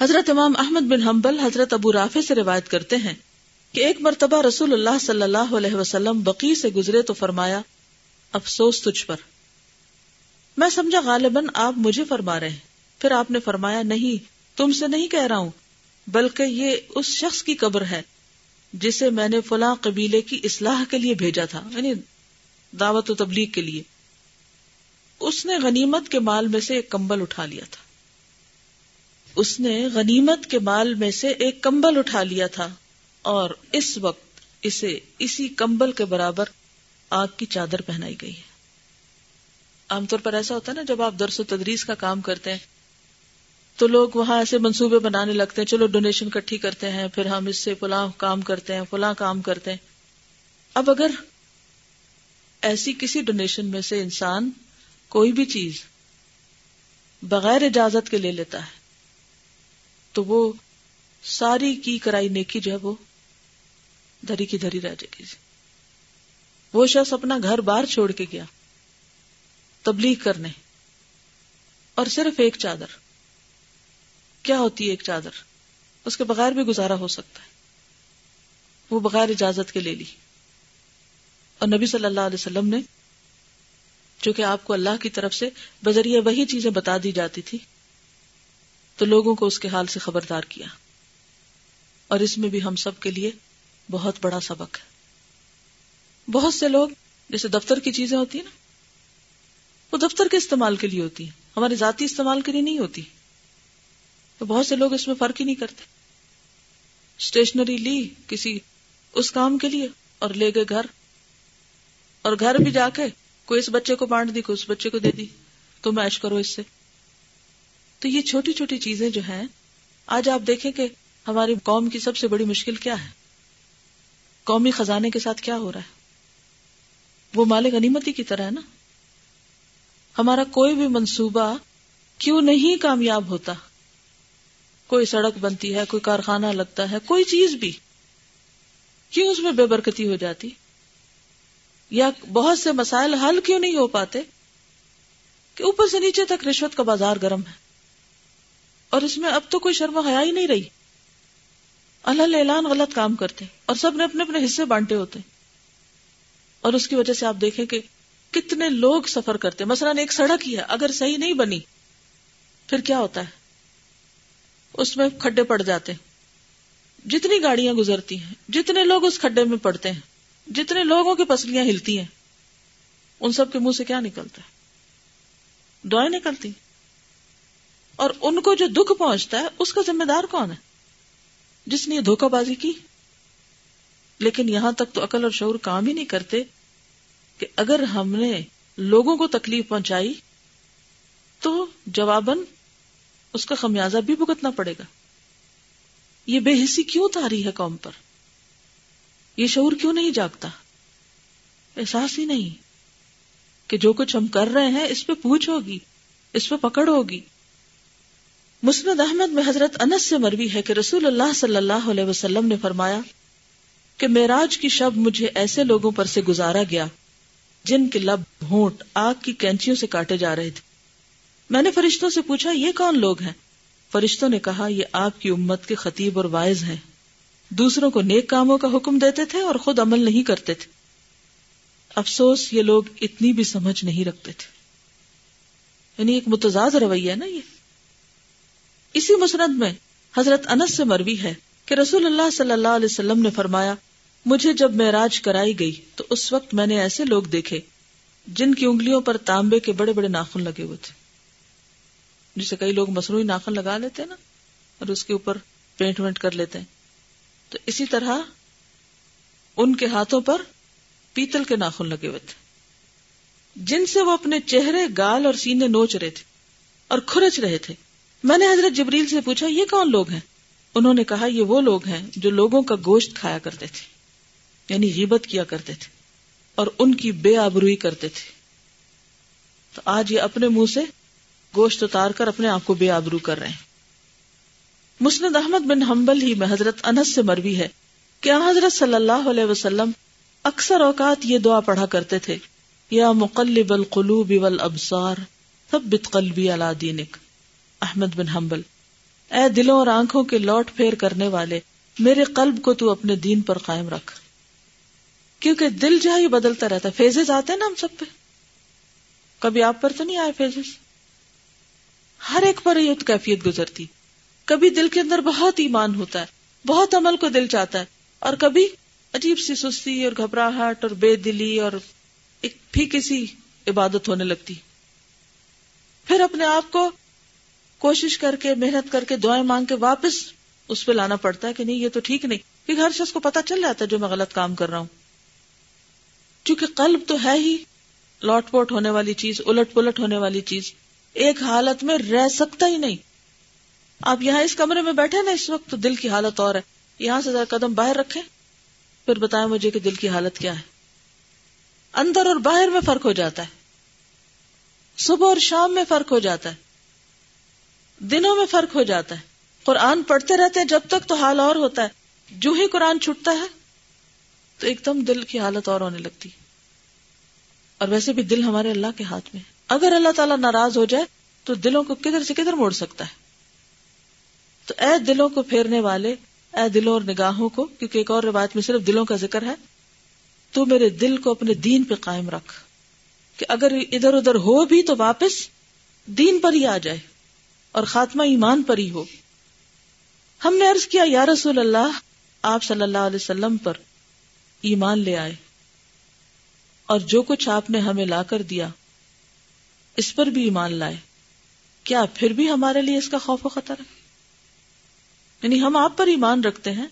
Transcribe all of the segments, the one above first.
حضرت امام احمد بن حنبل حضرت ابو رافع سے روایت کرتے ہیں کہ ایک مرتبہ رسول اللہ صلی اللہ علیہ وسلم بقی سے گزرے تو فرمایا، افسوس تجھ پر۔ میں سمجھا، غالباً آپ مجھے فرما رہے ہیں۔ پھر آپ نے فرمایا، نہیں، تم سے نہیں کہہ رہا ہوں، بلکہ یہ اس شخص کی قبر ہے جسے میں نے فلاں قبیلے کی اصلاح کے لیے بھیجا تھا یعنی دعوت و تبلیغ کے لیے۔ اس نے غنیمت کے مال میں سے ایک کمبل اٹھا لیا تھا۔ اس نے غنیمت کے مال میں سے ایک کمبل اٹھا لیا تھا اور اس وقت اسے اسی کمبل کے برابر آگ کی چادر پہنائی گئی ہے۔ عام طور پر ایسا ہوتا ہے نا، جب آپ درس و تدریس کا کام کرتے ہیں تو لوگ وہاں ایسے منصوبے بنانے لگتے ہیں، چلو ڈونیشن کٹھی کرتے ہیں، پھر ہم اس سے فلاں کام کرتے ہیں، فلاں کام کرتے ہیں۔ اب اگر ایسی کسی ڈونیشن میں سے انسان کوئی بھی چیز بغیر اجازت کے لے لیتا ہے تو وہ ساری کی کرائی نیکی جو ہے وہ دری کی دری رہ جائے گی جی۔ وہ شخص اپنا گھر بار چھوڑ کے گیا، تبلیغ کرنے، اور صرف ایک چادر۔ کیا ہوتی ہے ایک چادر؟ اس کے بغیر بھی گزارا ہو سکتا ہے۔ وہ بغیر اجازت کے لے لی۔ اور نبی صلی اللہ علیہ وسلم نے، جو کہ آپ کو اللہ کی طرف سے بذریعہ وہی چیزیں بتا دی جاتی تھی تو لوگوں کو اس کے حال سے خبردار کیا۔ اور اس میں بھی ہم سب کے لیے بہت بڑا سبق ہے۔ بہت سے لوگ جیسے دفتر کی چیزیں ہوتی ہیں نا، وہ دفتر کے استعمال کے لیے ہوتی ہیں۔ ہمارے ذاتی استعمال کے لیے نہیں ہوتی۔ تو بہت سے لوگ اس میں فرق ہی نہیں کرتے۔ اسٹیشنری لی کسی اس کام کے لیے اور لے گئے گھر۔ اور گھر بھی جا کے کوئی اس بچے کو بانٹ دی، کوئی اس بچے کو دے دی۔ تم ایش کرو اس سے۔ تو یہ چھوٹی چھوٹی چیزیں جو ہیں، آج آپ دیکھیں کہ ہماری قوم کی سب سے بڑی مشکل کیا ہے؟ قومی خزانے کے ساتھ کیا ہو رہا ہے؟ وہ مالک غنیمتی کی طرح ہے نا؟ ہمارا کوئی بھی منصوبہ کیوں نہیں کامیاب ہوتا؟ کوئی سڑک بنتی ہے، کوئی کارخانہ لگتا ہے، کوئی چیز بھی کیوں اس میں بے برکتی ہو جاتی؟ یا بہت سے مسائل حل کیوں نہیں ہو پاتے؟ کہ اوپر سے نیچے تک رشوت کا بازار گرم ہے۔ اور اس میں اب تو کوئی شرم حیا ہی نہیں رہی۔ اللہ اعلان غلط کام کرتے اور سب نے اپنے اپنے حصے بانٹے ہوتے اور اس کی وجہ سے آپ دیکھیں کہ کتنے لوگ سفر کرتے مثلا ایک سڑک ہی ہے، اگر صحیح نہیں بنی، پھر کیا ہوتا ہے؟ اس میں کھڈے پڑ جاتے جتنی گاڑیاں گزرتی ہیں، جتنے لوگ اس کھڈے میں پڑتے ہیں، جتنے لوگوں کی پسلیاں ہلتی ہیں، ان سب کے منہ سے کیا نکلتا ہے؟ دعائیں نکلتی اور ان کو جو دکھ پہنچتا ہے، اس کا ذمہ دار کون ہے؟ جس نے یہ دھوکہ بازی کی۔ لیکن یہاں تک تو عقل اور شعور کام ہی نہیں کرتے کہ اگر ہم نے لوگوں کو تکلیف پہنچائی، تو جواباً اس کا خمیازہ بھی بھگتنا پڑے گا۔ یہ بے حسی کیوں تاری ہے قوم پر؟ یہ شعور کیوں نہیں جاگتا؟ احساس ہی نہیں کہ جو کچھ ہم کر رہے ہیں، اس پہ پوچھ ہوگی اس پہ پکڑ ہوگی مسند احمد میں حضرت انس سے مروی ہے کہ رسول اللہ صلی اللہ علیہ وسلم نے فرمایا کہ میراج کی شب مجھے ایسے لوگوں پر سے گزارا گیا جن کے لب ہونٹ آگ کی کینچیوں سے کاٹے جا رہے تھے۔ میں نے فرشتوں سے پوچھا، یہ کون لوگ ہیں؟ فرشتوں نے کہا، یہ آپ کی امت کے خطیب اور وائز ہیں۔ دوسروں کو نیک کاموں کا حکم دیتے تھے اور خود عمل نہیں کرتے تھے۔ افسوس، یہ لوگ اتنی بھی سمجھ نہیں رکھتے تھے۔ یعنی ایک متضاد رویہ ہے نا یہ۔ اسی مسند میں حضرت انس سے مروی ہے کہ رسول اللہ صلی اللہ علیہ وسلم نے فرمایا، مجھے جب معراج کرائی گئی تو اس وقت میں نے ایسے لوگ دیکھے جن کی انگلیوں پر تانبے کے بڑے بڑے ناخن لگے ہوئے تھے۔ جسے کئی لوگ مصنوعی ناخن لگا لیتے نا، اور اس کے اوپر پینٹ وینٹ کر لیتے ہیں۔ تو اسی طرح ان کے ہاتھوں پر پیتل کے ناخن لگے ہوئے تھے۔ جن سے وہ اپنے چہرے گال اور سینے نوچ رہے تھے اور کھرچ رہے تھے۔ میں نے حضرت جبریل سے پوچھا، یہ کون لوگ ہیں؟ انہوں نے کہا، یہ وہ لوگ ہیں جو لوگوں کا گوشت کھایا کرتے تھے یعنی غیبت کیا کرتے تھے اور ان کی بے آبروئی کرتے تھے۔ تو آج یہ اپنے منہ سے گوشت اتار کر اپنے آپ کو بے آبرو کر رہے ہیں۔ مسند احمد بن حنبل ہی میں حضرت انس سے مروی ہے کہ حضرت صلی اللہ علیہ وسلم اکثر اوقات یہ دعا پڑھا کرتے تھے، یا مقلب القلوب والابصار، ثبت قلبی علی دینک۔ احمد بن حنبل، اے دلوں اور آنکھوں کے لوٹ پھیر کرنے والے، میرے قلب کو تو اپنے دین پر قائم رکھ۔ کیونکہ دل جو ہے یہ بدلتا رہتا ہے فیزز آتے ہیں نا ہم سب پہ۔ کبھی آپ پر تو نہیں آئے فیزز ہر ایک پر یہ کیفیت گزرتی۔ کبھی دل کے اندر بہت ایمان ہوتا ہے، بہت عمل کو دل چاہتا ہے، اور کبھی عجیب سی سستی اور گھبراہٹ اور بے دلی اور ایک پھیکی سی عبادت ہونے لگتی۔ پھر اپنے آپ کو کوشش کر کے، محنت کر کے، دعائیں مانگ کے واپس اس پہ لانا پڑتا ہے کہ نہیں، یہ تو ٹھیک نہیں۔ کیونکہ ہر شخص کو پتا چل جاتا ہے جو میں غلط کام کر رہا ہوں۔ کیونکہ قلب تو ہے ہی لوٹ پوٹ ہونے والی چیز، الٹ پلٹ ہونے والی چیز۔ ایک حالت میں رہ سکتا ہی نہیں۔ آپ یہاں اس کمرے میں بیٹھے نا، اس وقت تو دل کی حالت اور ہے۔ یہاں سے ذرا قدم باہر رکھیں، پھر بتائیں مجھے کہ دل کی حالت کیا ہے۔ اندر اور باہر میں فرق ہو جاتا ہے۔ صبح اور شام میں فرق ہو جاتا ہے۔ دنوں میں فرق ہو جاتا ہے۔ قرآن پڑھتے رہتے ہیں، جب تک تو حال اور ہوتا ہے۔ جو ہی قرآن چھٹتا ہے، تو ایک دم دل کی حالت اور ہونے لگتی۔ اور ویسے بھی دل ہمارے اللہ کے ہاتھ میں اگر اللہ تعالیٰ ناراض ہو جائے، تو دلوں کو کدھر سے کدھر موڑ سکتا ہے۔ تو اے دلوں کو پھیرنے والے، اے دلوں اور نگاہوں کو، کیونکہ ایک اور روایت میں صرف دلوں کا ذکر ہے، تو میرے دل کو اپنے دین پہ قائم رکھ۔ کہ اگر ادھر ادھر ہو بھی تو واپس دین پر ہی آ جائے۔ اور خاتمہ ایمان پر ہی ہو۔ ہم نے عرض کیا، یا رسول اللہ، آپ صلی اللہ علیہ وسلم پر ایمان لے آئے۔ اور جو کچھ آپ نے ہمیں لا کر دیا، اس پر بھی ایمان لائے۔ کیا پھر بھی ہمارے لیے اس کا خوف و خطر ہے یعنی ہم آپ پر ایمان رکھتے ہیں،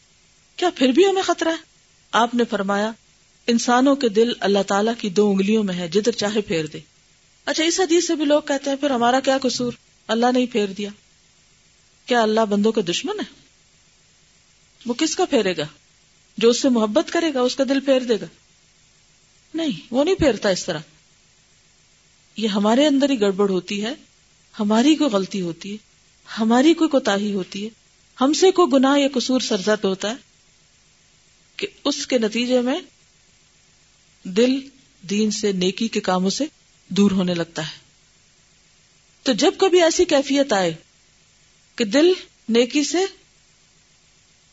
کیا پھر بھی ہمیں خطرہ ہے؟ آپ نے فرمایا، انسانوں کے دل اللہ تعالیٰ کی دو انگلیوں میں ہے جدھر چاہے پھیر دے۔ اچھا اس حدیث سے بھی لوگ کہتے ہیں، پھر ہمارا کیا قصور؟ اللہ نے ہی پھیر دیا۔ کیا اللہ بندوں کا دشمن ہے وہ کس کا پھیرے گا؟ جو اس سے محبت کرے گا، اس کا دل پھیر دے گا۔ نہیں، وہ نہیں پھیرتا اس طرح۔ یہ ہمارے اندر ہی گڑبڑ ہوتی ہے، ہماری کوئی غلطی ہوتی ہے، ہماری کوئی کوتا ہوتی ہے۔ ہم سے کوئی گناہ یا قصور سرزد ہوتا ہے کہ اس کے نتیجے میں دل دین سے نیکی کے کاموں سے دور ہونے لگتا ہے۔ تو جب کبھی ایسی کیفیت آئے کہ دل نیکی سے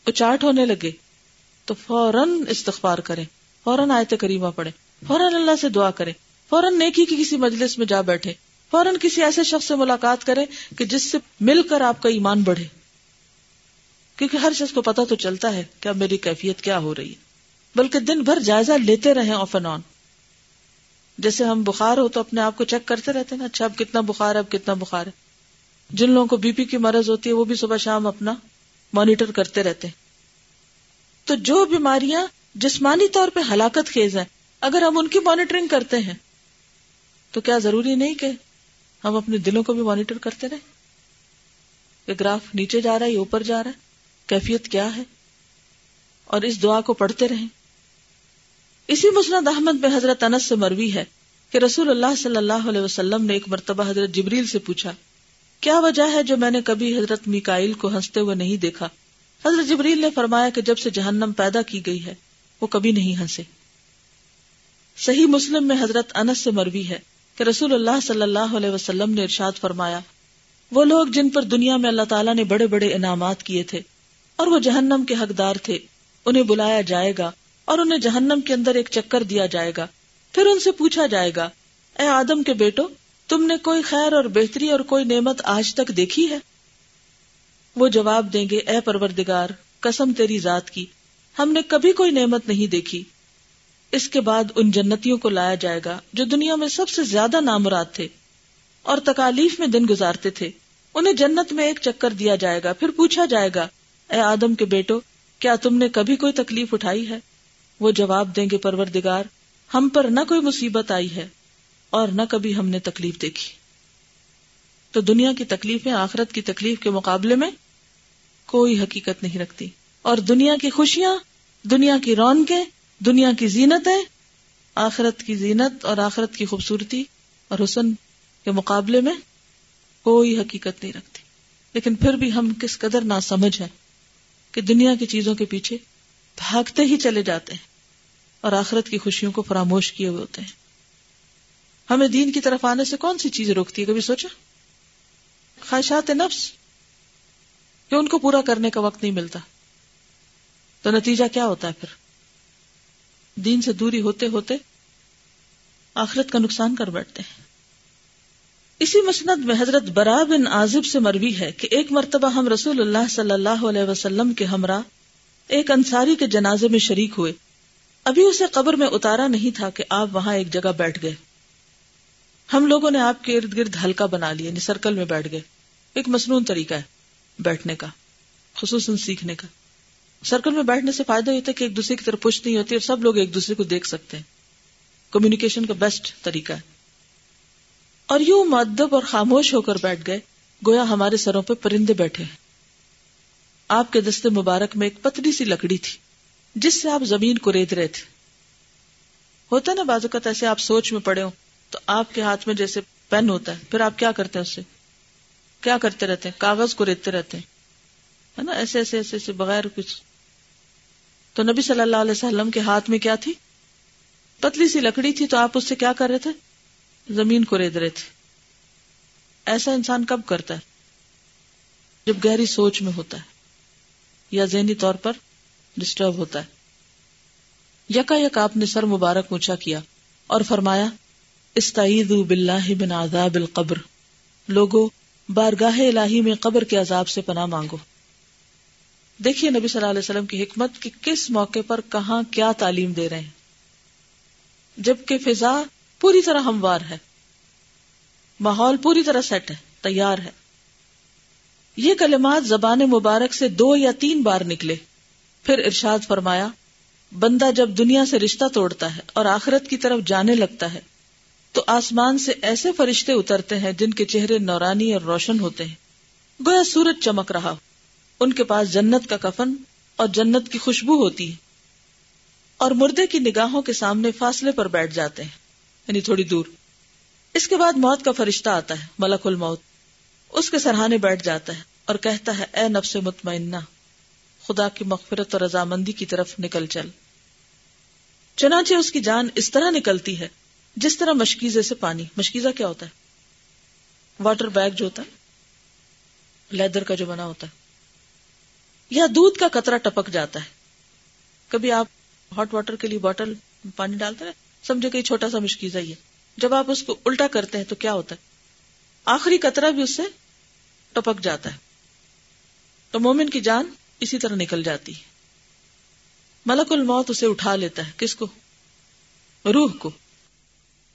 اچاٹ ہونے لگے، تو فوراً استغفار کریں، فوراً آیت کریمہ پڑھیں، فوراً اللہ سے دعا کریں، فوراً نیکی کی کسی مجلس میں جا بیٹھے فوراً کسی ایسے شخص سے ملاقات کریں کہ جس سے مل کر آپ کا ایمان بڑھے۔ کیونکہ ہر شخص کو پتا تو چلتا ہے کہ اب میری کیفیت کیا ہو رہی ہے۔ بلکہ دن بھر جائزہ لیتے رہے آف اینڈ آن۔ جیسے ہم بخار ہو تو اپنے آپ کو چیک کرتے رہتے ہیں نا اچھا اب کتنا بخار ہے، اب کتنا بخار ہے۔ جن لوگوں کو بی پی کی مرض ہوتی ہے، وہ بھی صبح شام اپنا مانیٹر کرتے رہتے ہیں۔ تو جو بیماریاں جسمانی طور پہ ہلاکت خیز ہیں، اگر ہم ان کی مانیٹرنگ کرتے ہیں، تو کیا ضروری نہیں کہ ہم اپنے دلوں کو بھی مانیٹر کرتے رہے؟ کہ گراف نیچے جا رہا ہے یا اوپر جا رہا ہے، کیفیت کیا ہے؟ اور اس دعا کو پڑھتے رہیں۔ اسی مسند احمد میں حضرت انس سے مروی ہے کہ رسول اللہ صلی اللہ علیہ وسلم نے ایک مرتبہ حضرت جبریل سے پوچھا، کیا وجہ ہے جو میں نے کبھی حضرت میکائل کو ہنستے ہوئے نہیں دیکھا؟ حضرت جبریل نے فرمایا کہ جب سے جہنم پیدا کی گئی ہے، وہ کبھی نہیں ہنسے۔ صحیح مسلم میں حضرت انس سے مروی ہے کہ رسول اللہ صلی اللہ علیہ وسلم نے ارشاد فرمایا، وہ لوگ جن پر دنیا میں اللہ تعالیٰ نے بڑے بڑے انعامات کیے تھے اور وہ جہنم کے حقدار تھے، انہیں بلایا جائے گا اور انہیں جہنم کے اندر ایک چکر دیا جائے گا۔ پھر ان سے پوچھا جائے گا، اے آدم کے بیٹو، تم نے کوئی خیر اور بہتری اور کوئی نعمت آج تک دیکھی ہے؟ وہ جواب دیں گے، اے پروردگار، قسم تیری ذات کی، ہم نے کبھی کوئی نعمت نہیں دیکھی۔ اس کے بعد ان جنتیوں کو لایا جائے گا، جو دنیا میں سب سے زیادہ نامراد تھے اور تکالیف میں دن گزارتے تھے۔ انہیں جنت میں ایک چکر دیا جائے گا۔ پھر پوچھا جائے گا، اے آدم کے بیٹو، کیا تم نے کبھی کوئی تکلیف اٹھائی ہے؟ وہ جواب دیں گے پروردگار، ہم پر نہ کوئی مصیبت آئی ہے اور نہ کبھی ہم نے تکلیف دیکھی۔ تو دنیا کی تکلیفیں آخرت کی تکلیف کے مقابلے میں کوئی حقیقت نہیں رکھتی۔ اور دنیا کی خوشیاں، دنیا کی رونقیں، دنیا کی زینتیں، آخرت کی زینت اور آخرت کی خوبصورتی اور حسن کے مقابلے میں کوئی حقیقت نہیں رکھتی۔ لیکن پھر بھی ہم کس قدر نہ سمجھ ہے کہ دنیا کی چیزوں کے پیچھے بھاگتے ہی چلے جاتے ہیں اور آخرت کی خوشیوں کو فراموش کیے ہوئے ہوتے ہیں۔ ہمیں دین کی طرف آنے سے کون سی چیز روکتی ہے؟ کبھی سوچا؟ خواہشات نفس، کہ ان کو پورا کرنے کا وقت نہیں ملتا۔ تو نتیجہ کیا ہوتا ہے پھر؟ دین سے دوری ہوتے ہوتے آخرت کا نقصان کر بیٹھتے ہیں۔ اسی مسند میں حضرت برا بن آزب سے مروی ہے کہ ایک مرتبہ ہم رسول اللہ صلی اللہ علیہ وسلم کے ہمراہ ایک انصاری کے جنازے میں شریک ہوئے۔ ابھی اسے قبر میں اتارا نہیں تھا کہ آپ وہاں ایک جگہ بیٹھ گئے۔ ہم لوگوں نے آپ کے ارد گرد ہلکا بنا لیا یعنی سرکل میں بیٹھ گئے۔ ایک مصنون طریقہ ہے، بیٹھنے کا، خصوصاً سیکھنے کا۔ سرکل میں بیٹھنے سے فائدہ ہوتا ہے کہ ایک دوسرے کی طرف پوچھ نہیں ہوتی اور سب لوگ ایک دوسرے کو دیکھ سکتے ہیں۔ کمیونیکیشن کا بیسٹ طریقہ ہے۔ اور یوں معدب اور خاموش ہو کر بیٹھ گئے، گویا ہمارے سروں پہ پرندے بیٹھے۔ ہیں آپ کے دستے مبارک میں ایک پتلی سی لکڑی تھی، جس سے آپ زمین کو ریت رہے تھے۔ ہوتا نا بازو کا ایسے آپ سوچ میں پڑے ہو تو آپ کے ہاتھ میں جیسے پین ہوتا ہے، پھر آپ کیا کرتے ہیں اس سے؟ کیا کرتے رہتے ہیں؟ کاغذ کو ریتتے رہتے ہیں۔ ہے نا؟ ایسے ایسے ایسے ایسے بغیر کچھ۔ تو نبی صلی اللہ علیہ وسلم کے ہاتھ میں کیا تھی؟ پتلی سی لکڑی تھی، تو آپ اس سے کیا کر رہے تھے؟ زمین کو رید رہے تھے۔ ایسا انسان کب کرتا ہے؟ جب گہری سوچ میں ہوتا ہے۔ یا ذہنی طور پر ڈسٹرب ہوتا ہے۔ یکا یک آپ نے سر مبارک اونچا کیا اور فرمایا استعید باللہ من عذاب القبر۔ لوگو، بارگاہ الہی میں قبر کے عذاب سے پناہ مانگو۔ دیکھیے نبی صلی اللہ علیہ وسلم کی حکمت کہ کس موقع پر کہاں کیا تعلیم دے رہے ہیں۔ جبکہ فضا پوری طرح ہموار ہے۔ ماحول پوری طرح سیٹ ہے، تیار ہے۔ یہ کلمات زبان مبارک سے دو یا تین بار نکلے۔ پھر ارشاد فرمایا، بندہ جب دنیا سے رشتہ توڑتا ہے اور آخرت کی طرف جانے لگتا ہے، تو آسمان سے ایسے فرشتے اترتے ہیں جن کے چہرے نورانی اور روشن ہوتے ہیں۔ گویا سورج چمک رہا ان کے پاس جنت کا کفن اور جنت کی خوشبو ہوتی ہے۔ اور مردے کی نگاہوں کے سامنے فاصلے پر بیٹھ جاتے ہیں یعنی تھوڑی دور۔ اس کے بعد موت کا فرشتہ آتا ہے، ملک الموت۔ اس کے سرحانے بیٹھ جاتا ہے اور کہتا ہے، اے نفس مطمئنہ، خدا کی مغفرت اور رضامندی کی طرف نکل چل۔ چنانچہ اس کی جان اس طرح نکلتی ہے، جس طرح مشکیزے سے پانی۔ مشکیزہ کیا ہوتا ہے؟ واٹر بیگ جو ہوتا ہے، لیدر کا جو بنا ہوتا ہے۔ یا دودھ کا قطرہ ٹپک جاتا ہے۔ کبھی آپ ہاٹ واٹر کے لیے بوٹل پانی ڈالتے ہیں سمجھے کہ چھوٹا سا مشکیزہ ہی ہے۔ جب آپ اس کو الٹا کرتے ہیں تو کیا ہوتا ہے؟ آخری قطرہ بھی اس سے ٹپک جاتا ہے۔ تو مومن کی جان اسی طرح نکل جاتی ہے۔ ملک الموت اسے اٹھا لیتا ہے۔ کس کو؟ روح کو۔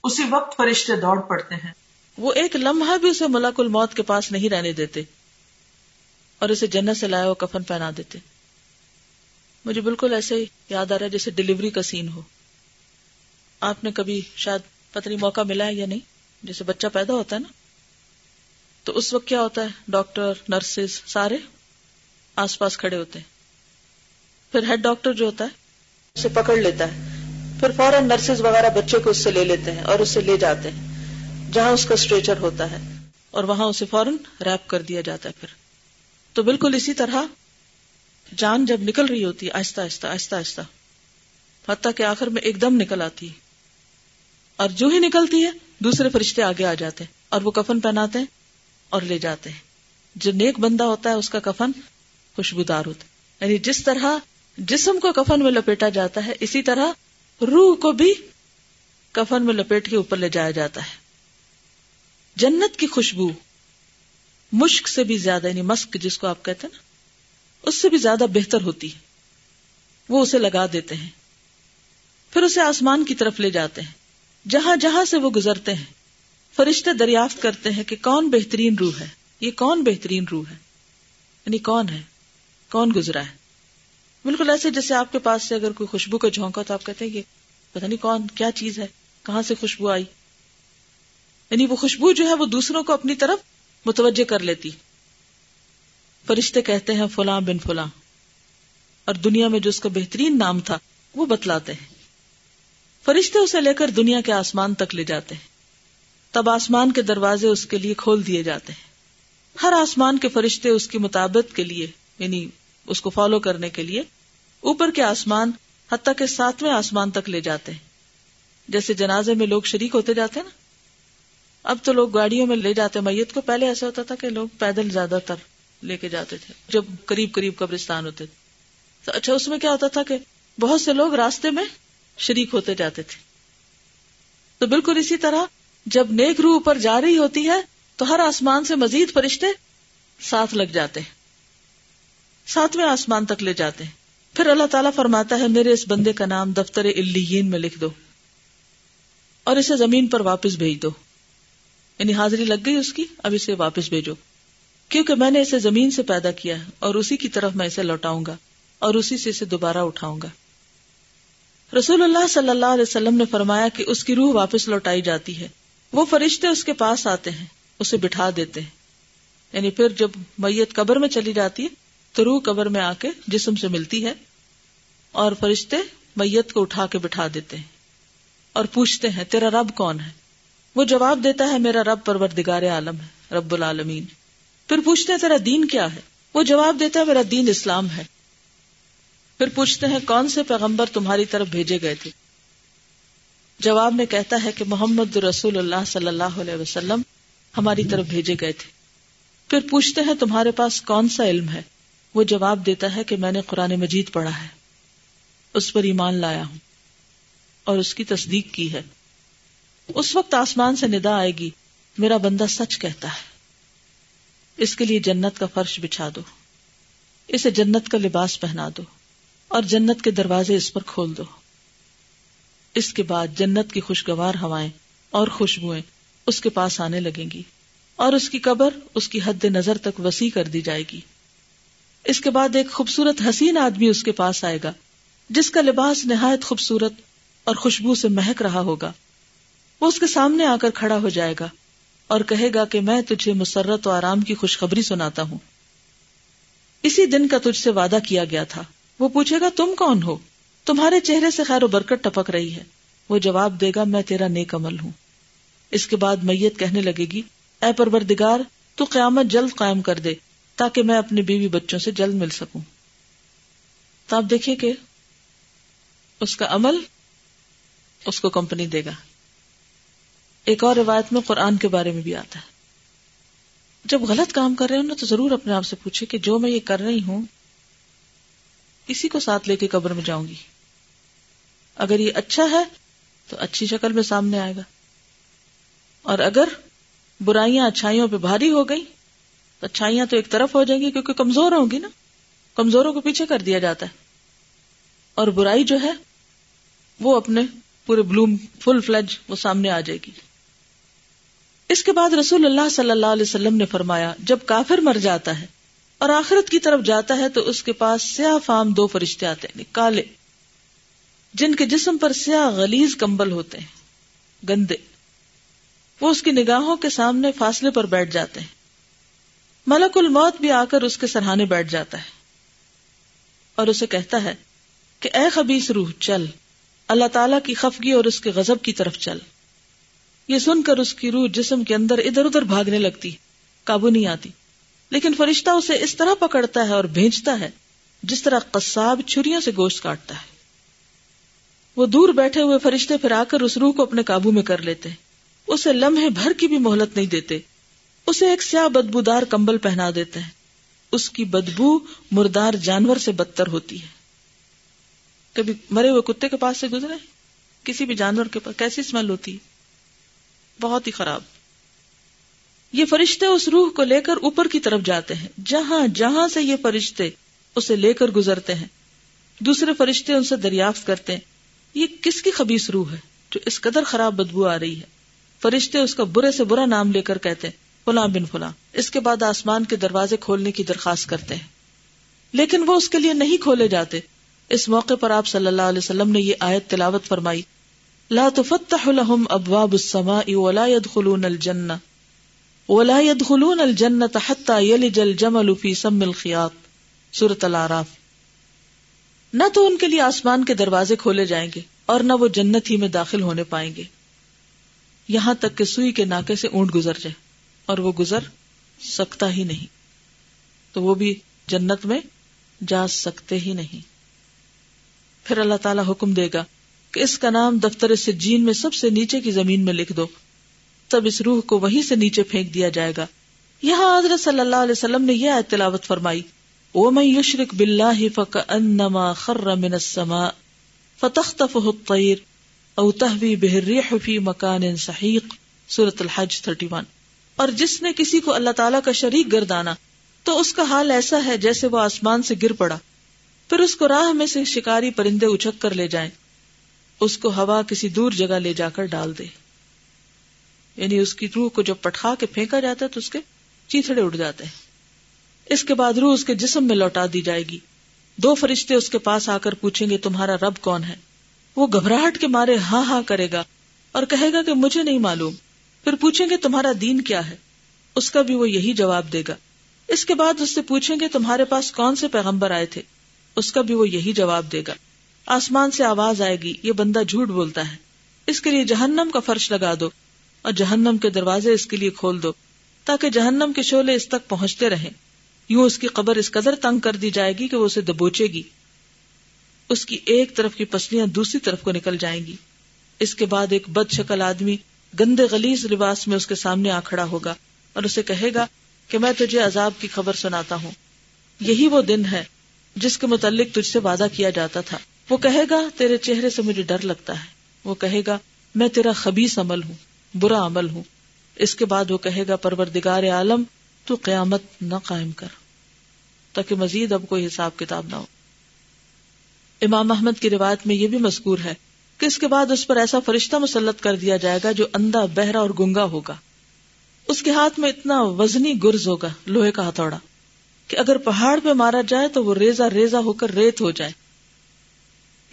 اسی وقت فرشتے دوڑ پڑتے ہیں۔ وہ ایک لمحہ بھی اسے ملک الموت کے پاس نہیں رہنے دیتے اور اسے جنت سے لایا وہ کفن پہنا دیتے۔ مجھے بالکل ایسے ہی یاد آ رہا ہے جیسے ڈلیوری کا سین ہو۔ آپ نے کبھی شاید پتنی موقع ملا ہے یا نہیں؟ جیسے بچہ پیدا ہوتا ہے نا۔ تو اس وقت کیا ہوتا ہے؟ ڈاکٹر، نرسز، سارے آس پاس کھڑے ہوتے ہیں۔ پھر ہیڈ ڈاکٹر جو ہوتا ہے، اسے پکڑ لیتا ہے۔ پھر فوراً نرسز وغیرہ بچے کو اس سے لے لیتے ہیں اور اسے لے جاتے ہیں، جہاں اس کا اسٹریچر ہوتا ہے۔ اور وہاں اسے فوراً ریپ کر دیا جاتا ہے پھر۔ تو بالکل اسی طرح جان جب نکل رہی ہوتی ہے، آہستہ آہستہ آہستہ آہستہ۔ حتیٰ کہ آخر میں ایک دم نکل آتی ہے۔ اور جو ہی نکلتی ہے، دوسرے فرشتے آگے آ جاتے ہیں اور وہ کفن پہناتے ہیں۔ اور لے جاتے ہیں۔ جو نیک بندہ ہوتا ہے، اس کا کفن خوشبودار ہوتا ہے۔ یعنی جس طرح جسم کو کفن میں لپیٹا جاتا ہے، اسی طرح روح کو بھی کفن میں لپیٹ کے اوپر لے جایا جاتا ہے۔ جنت کی خوشبو مشک سے بھی زیادہ یعنی مسک جس کو آپ کہتے ہیں نا، اس سے بھی زیادہ بہتر ہوتی ہے۔ وہ اسے لگا دیتے ہیں۔ پھر اسے آسمان کی طرف لے جاتے ہیں۔ جہاں جہاں سے وہ گزرتے ہیں فرشتے دریافت کرتے ہیں کہ کون بہترین روح ہے۔ یہ کون بہترین روح ہے؟ یعنی کون ہے؟ کون گزرا ہے؟ بالکل ایسے جیسے آپ کے پاس سے اگر کوئی خوشبو کا جھونکا تو آپ کہتے ہیں کہ پتہ نہیں کون کیا چیز ہے، کہاں سے خوشبو آئی؟ یعنی وہ خوشبو جو ہے وہ دوسروں کو اپنی طرف متوجہ کر لیتی۔ فرشتے کہتے ہیں فلاں بن فلاں۔ اور دنیا میں جو اس کا بہترین نام تھا وہ بتلاتے ہیں۔ فرشتے اسے لے کر دنیا کے آسمان تک لے جاتے ہیں۔ تب آسمان کے دروازے اس کے لیے کھول دیے جاتے ہیں۔ ہر آسمان کے فرشتے اس کی مطابق کے لیے یعنی اس کو فالو کرنے کے لیے، اوپر کے آسمان حتیٰ کے ساتویں آسمان تک لے جاتے ہیں۔ جیسے جنازے میں لوگ شریک ہوتے جاتے ہیں نا۔ اب تو لوگ گاڑیوں میں لے جاتے میت کو پہلے ایسا ہوتا تھا کہ لوگ پیدل زیادہ تر لے کے جاتے تھے، جب قریب قریب قبرستان ہوتے تھے۔ تو اچھا اس میں کیا ہوتا تھا کہ بہت سے لوگ راستے میں شریک ہوتے جاتے تھے۔ تو بالکل اسی طرح جب نیک روح پر جا رہی ہوتی ہے تو ہر آسمان سے مزید فرشتے ساتھ لگ جاتے ہیں۔ ساتویں آسمان تک لے جاتے ہیں۔ پھر اللہ تعالیٰ فرماتا ہے، میرے اس بندے کا نام دفتر الین میں لکھ دو اور اسے زمین پر واپس بھیج دو۔ یعنی حاضری لگ گئی اس کی، اب اسے واپس بھیجو۔ کیونکہ میں نے اسے زمین سے پیدا کیا ہے اور اسی کی طرف میں اسے لوٹاؤں گا اور اسی سے اسے دوبارہ اٹھاؤں گا۔ رسول اللہ صلی اللہ علیہ وسلم نے فرمایا کہ اس کی روح واپس لوٹائی جاتی ہے۔ وہ فرشتے اس کے پاس آتے ہیں، اسے بٹھا دیتے ہیں۔ یعنی پھر جب میت قبر میں چلی جاتی ہے، تو روح قبر میں آ کے جسم سے ملتی ہے اور فرشتے میت کو اٹھا کے بٹھا دیتے ہیں اور پوچھتے ہیں، تیرا رب کون ہے؟ وہ جواب دیتا ہے، میرا رب پروردگار عالم ہے، رب العالمین۔ پھر پوچھتے ہیں، تیرا دین کیا ہے؟ وہ جواب دیتا ہے، میرا دین اسلام ہے۔ پھر پوچھتے ہیں، کون سے پیغمبر تمہاری طرف بھیجے گئے تھے؟ جواب میں کہتا ہے کہ محمد رسول اللہ صلی اللہ علیہ وسلم ہماری طرف بھیجے گئے تھے۔ پھر پوچھتے ہیں تمہارے پاس کون سا علم ہے؟ وہ جواب دیتا ہے کہ میں نے قرآن مجید پڑھا ہے۔ اس پر ایمان لایا ہوں اور اس کی تصدیق کی ہے۔ اس وقت آسمان سے ندا آئے گی۔ میرا بندہ سچ کہتا ہے۔ اس کے لیے جنت کا فرش بچھا دو۔ اسے جنت کا لباس پہنا دو اور جنت کے دروازے اس پر کھول دو۔ اس کے بعد جنت کی خوشگوار ہوائیں اور خوشبوئیں اس کے پاس آنے لگیں گی اور اس کی قبر اس کی حد نظر تک وسیع کر دی جائے گی۔ اس کے بعد ایک خوبصورت حسین آدمی اس کے پاس آئے گا، جس کا لباس نہایت خوبصورت اور خوشبو سے مہک رہا ہوگا۔ وہ اس کے سامنے آ کر کھڑا ہو جائے گا اور کہے گا کہ میں تجھے مسرت و آرام کی خوشخبری سناتا ہوں۔ اسی دن کا تجھ سے وعدہ کیا گیا تھا۔ وہ پوچھے گا، تم کون ہو؟ تمہارے چہرے سے خیر و برکت ٹپک رہی ہے۔ وہ جواب دے گا، میں تیرا نیک عمل ہوں۔ اس کے بعد میت کہنے لگے گی، اے پروردگار، تو قیامت جلد قائم کر دے، تاکہ میں اپنے بیوی بچوں سے جلد مل سکوں۔ تو آپ دیکھیے کہ اس کا عمل اس کو کمپنی دے گا۔ ایک اور روایت میں قرآن کے بارے میں بھی آتا ہے۔ جب غلط کام کر رہے ہو نا تو ضرور اپنے آپ سے پوچھے کہ جو میں یہ کر رہی ہوں اسی کو ساتھ لے کے قبر میں جاؤں گی۔ اگر یہ اچھا ہے تو اچھی شکل میں سامنے آئے گا۔ اور اگر برائیاں اچھائیوں پہ بھاری ہو گئی تو اچھائیاں تو ایک طرف ہو جائیں گی کیونکہ کمزور ہوں گی نا۔ کمزوروں کو پیچھے کر دیا جاتا ہے۔ اور برائی جو ہے، وہ اپنے پورے بلوم، فل فلج وہ سامنے آ جائے گی۔ اس کے بعد رسول اللہ صلی اللہ علیہ وسلم نے فرمایا، جب کافر مر جاتا ہے اور آخرت کی طرف جاتا ہے تو اس کے پاس سیاہ فام دو فرشتے آتے ہیں کالے جن کے جسم پر سیاہ غلیز کمبل ہوتے ہیں، گندے۔ وہ اس کی نگاہوں کے سامنے فاصلے پر بیٹھ جاتے ہیں۔ ملک الموت بھی آ کر اس کے سرحانے بیٹھ جاتا ہے۔ اور اسے کہتا ہے کہ اے خبیص روح، چل۔ اللہ تعالی کی خفگی اور اس کے غزب کی طرف چل۔ یہ سن کر اس کی روح جسم کے اندر ادھر ادھر بھاگنے لگتی، قابو نہیں آتی۔ لیکن فرشتہ اسے اس طرح پکڑتا ہے اور بھیجتا ہے جس طرح قصاب چھریوں سے گوشت کاٹتا ہے۔ وہ دور بیٹھے ہوئے فرشتے پھر آ کر اس روح کو اپنے قابو میں کر لیتے۔ اسے لمحے بھر کی بھی مہلت نہیں دیتے۔ اسے ایک سیاہ بدبودار کمبل پہنا دیتے ہیں۔ اس کی بدبو مردار جانور سے بدتر ہوتی ہے۔ کبھی مرے ہوئے کتے کے پاس سے گزرے؟ کسی بھی جانور کے پاس کیسی اسمیل ہوتی؟ ہے بہت ہی خراب۔ یہ فرشتے اس روح کو لے کر اوپر کی طرف جاتے ہیں۔ جہاں جہاں سے یہ فرشتے اسے لے کر گزرتے ہیں، دوسرے فرشتے ان سے دریافت کرتے ہیں۔ یہ کس کی خبیص روح ہے جو اس قدر خراب بدبو آ رہی ہے؟ فرشتے اس کا برے سے برا نام لے کر کہتے ہیں، فلاں بن فلاں۔ اس کے بعد آسمان کے دروازے کھولنے کی درخواست کرتے ہیں۔ لیکن وہ اس کے لیے نہیں کھولے جاتے۔ اس موقع پر آپ صلی اللہ علیہ وسلم نے یہ آیت تلاوت فرمائی، لا تفتح لهم ابواب السماء ولا يدخلون الجنه ولا يدخلون الجنه حتى يلج الجمل في سم الخياط. سورۃ الاعراف نہ تو ان کے لیے آسمان کے دروازے کھولے جائیں گے اور نہ وہ جنت ہی میں داخل ہونے پائیں گے۔ یہاں تک کہ سوئی کے ناکے سے اونٹ گزر جائے اور وہ گزر سکتا ہی نہیں۔ تو وہ بھی جنت میں جا سکتے ہی نہیں۔ پھر اللہ تعالیٰ حکم دے گا کہ اس کا نام دفتر سے جین میں سب سے نیچے کی زمین میں لکھ دو۔ تب اس روح کو وہیں سے نیچے پھینک دیا جائے گا۔ یہاں حضرت صلی اللہ علیہ وسلم نے یہ تلاوت فرمائی، او میں یشرک بلّہ فک انما خر من السماء فتخطفه الطير او تهوي به الريح في مكان سحيق سورة الحج 31 اور جس نے کسی کو اللہ تعالیٰ کا شریک گردانا تو اس کا حال ایسا ہے جیسے وہ آسمان سے گر پڑا۔ پھر اس کو راہ میں سے شکاری پرندے اچک کر لے جائیں۔ اس کو ہوا کسی دور جگہ لے جا کر ڈال دے۔ یعنی اس کی روح کو جب پٹھا کے پھینکا جاتا ہے تو اس کے چیتڑے اڑ جاتے ہیں۔ اس کے بعد روح اس کے جسم میں لوٹا دی جائے گی۔ دو فرشتے اس کے پاس آ کر پوچھیں گے، تمہارا رب کون ہے؟ وہ گھبراہٹ کے مارے ہاں ہاں کرے گا اور کہے گا کہ مجھے نہیں معلوم۔ پھر پوچھیں گے، تمہارا دین کیا ہے؟ اس کا بھی وہ یہی جواب دے گا۔ اس کے بعد اس سے پوچھیں گے، تمہارے پاس کون سے پیغمبر آئے تھے؟ اس کا بھی وہ یہی جواب دے گا۔ آسمان سے آواز آئے گی، یہ بندہ جھوٹ بولتا ہے۔ اس کے لیے جہنم کا فرش لگا دو۔ اور جہنم کے دروازے اس کے لیے کھول دو، تاکہ جہنم کے شعلے اس تک پہنچتے رہیں۔ یوں اس کی قبر اس قدر تنگ کر دی جائے گی کہ وہ اسے دبوچے گی۔ اس کی ایک طرف کی پسلیاں دوسری طرف کو نکل جائیں گی۔ اس کے بعد ایک بد شکل آدمی گندے غلیز لباس میں اس کے سامنے آ کھڑا ہوگا اور اسے کہے گا کہ میں تجھے عذاب کی خبر سناتا ہوں۔ یہی وہ دن ہے جس کے متعلق تجھ سے وعدہ کیا جاتا تھا۔ وہ کہے گا، تیرے چہرے سے مجھے ڈر لگتا ہے۔ وہ کہے گا، میں تیرا خبیص عمل ہوں۔ برا عمل ہوں۔ اس کے بعد وہ کہے گا، پروردگار عالم، تو قیامت نہ قائم کر، تاکہ مزید اب کوئی حساب کتاب نہ ہو۔ امام احمد کی روایت میں یہ بھی مذکور ہے کہ اس کے بعد اس پر ایسا فرشتہ مسلط کر دیا جائے گا جو اندھا، بہرا اور گنگا ہوگا۔ اس کے ہاتھ میں اتنا وزنی گرز ہوگا، لوہے کا ہتھوڑا، کہ اگر پہاڑ پہ مارا جائے تو وہ ریزا ریزا ہو کر ریت ہو جائے۔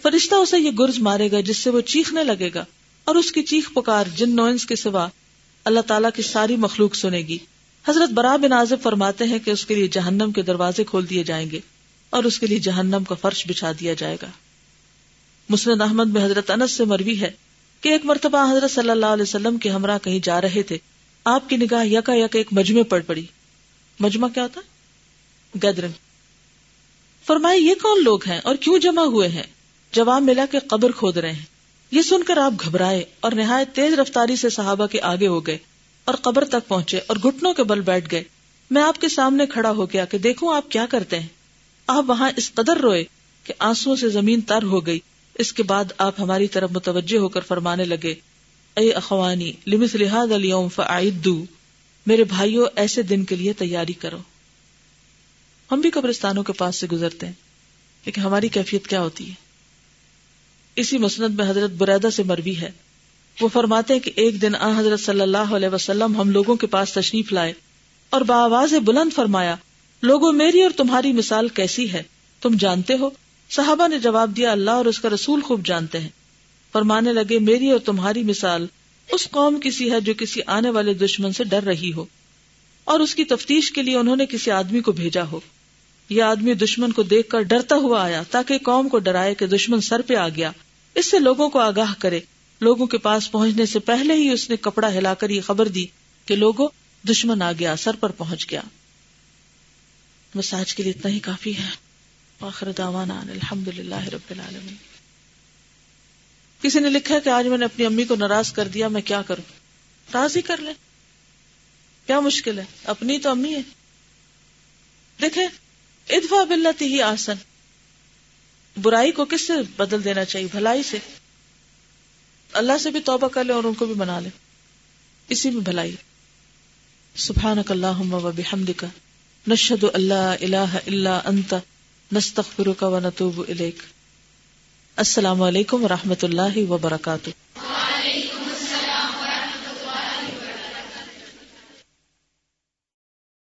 فرشتہ اسے یہ گرز مارے گا جس سے وہ چیخنے لگے گا۔ اور اس کی چیخ پکار جن نوئنس کے سوا اللہ تعالیٰ کی ساری مخلوق سنے گی۔ حضرت برا بن آزب فرماتے ہیں کہ اس کے لیے جہنم کے دروازے کھول دیے جائیں گے اور اس کے لیے جہنم کا فرش بچھا دیا جائے گا۔ مسند احمد میں حضرت انس سے مروی ہے کہ ایک مرتبہ حضرت صلی اللہ علیہ وسلم کے ہمراہ کہیں جا رہے تھے۔ آپ کی نگاہ یکا یک ایک مجمع پڑ پڑی۔ مجمع کیا ہوتا؟ گیدرنگ فرمائے، یہ کون لوگ ہیں اور کیوں جمع ہوئے ہیں؟ جواب ملا کے قبر کھود رہے ہیں۔ یہ سن کر آپ گھبرائے اور نہایت تیز رفتاری سے صحابہ کے آگے ہو گئے اور قبر تک پہنچے اور گھٹنوں کے بل بیٹھ گئے۔ میں آپ کے سامنے کھڑا ہو گیا کہ دیکھوں آپ کیا کرتے ہیں۔ آپ وہاں اس قدر روئے کہ آنسو سے زمین تر ہو گئی۔ اس کے بعد آپ ہماری طرف متوجہ ہو کر فرمانے لگے، اے اخوانی لمس لحاظ اليوم فعدو میرے بھائیوں ایسے دن کے لیے تیاری کرو۔ ہم بھی قبرستانوں کے پاس سے گزرتے ہیں، لیکن ہماری کیفیت کیا ہوتی ہے؟ اسی مسند میں حضرت بریدہ سے مروی ہے۔ وہ فرماتے ہیں کہ ایک دن آ حضرت صلی اللہ علیہ وسلم ہم لوگوں کے پاس تشریف لائے اور بآواز بلند فرمایا، لوگوں میری اور تمہاری مثال کیسی ہے؟ تم جانتے ہو؟ صحابہ نے جواب دیا، اللہ اور اس کا رسول خوب جانتے ہیں۔ فرمانے لگے، میری اور تمہاری مثال اس قوم کسی ہے جو کسی آنے والے دشمن سے ڈر رہی ہو اور اس کی تفتیش کے لیے انہوں نے کسی آدمی کو بھیجا ہو۔ یہ آدمی دشمن کو دیکھ کر ڈرتا ہوا آیا تاکہ قوم کو ڈرائے کہ دشمن سر پہ آ گیا۔ اس سے لوگوں کو آگاہ کرے۔ لوگوں کے پاس پہنچنے سے پہلے ہی اس نے کپڑا ہلا کر یہ خبر دی کہ لوگوں دشمن آ گیا سر پر پہنچ گیا۔ مساج کے لیے اتنا ہی کافی ہے۔ آخر دعوانا الحمد للہ رب العالمین۔ کسی نے لکھا کہ آج میں نے اپنی امی کو ناراض کر دیا، میں کیا کروں؟ راضی کر لیں۔ کیا مشکل ہے؟ اپنی تو امی ہے دیکھیں ادفا بلتی ہی آسن برائی کو کس سے بدل دینا چاہیے؟ بھلائی سے۔ اللہ سے بھی توبہ کر لے اور ان کو بھی بنا لے۔ اسی میں بھلائی۔ سبحان اللہ بحمدک۔ نشہد اللہ الہ الا انت۔ نستغفرک و نتوب الیک۔ السلام علیکم و رحمۃ اللہ وبرکاتہ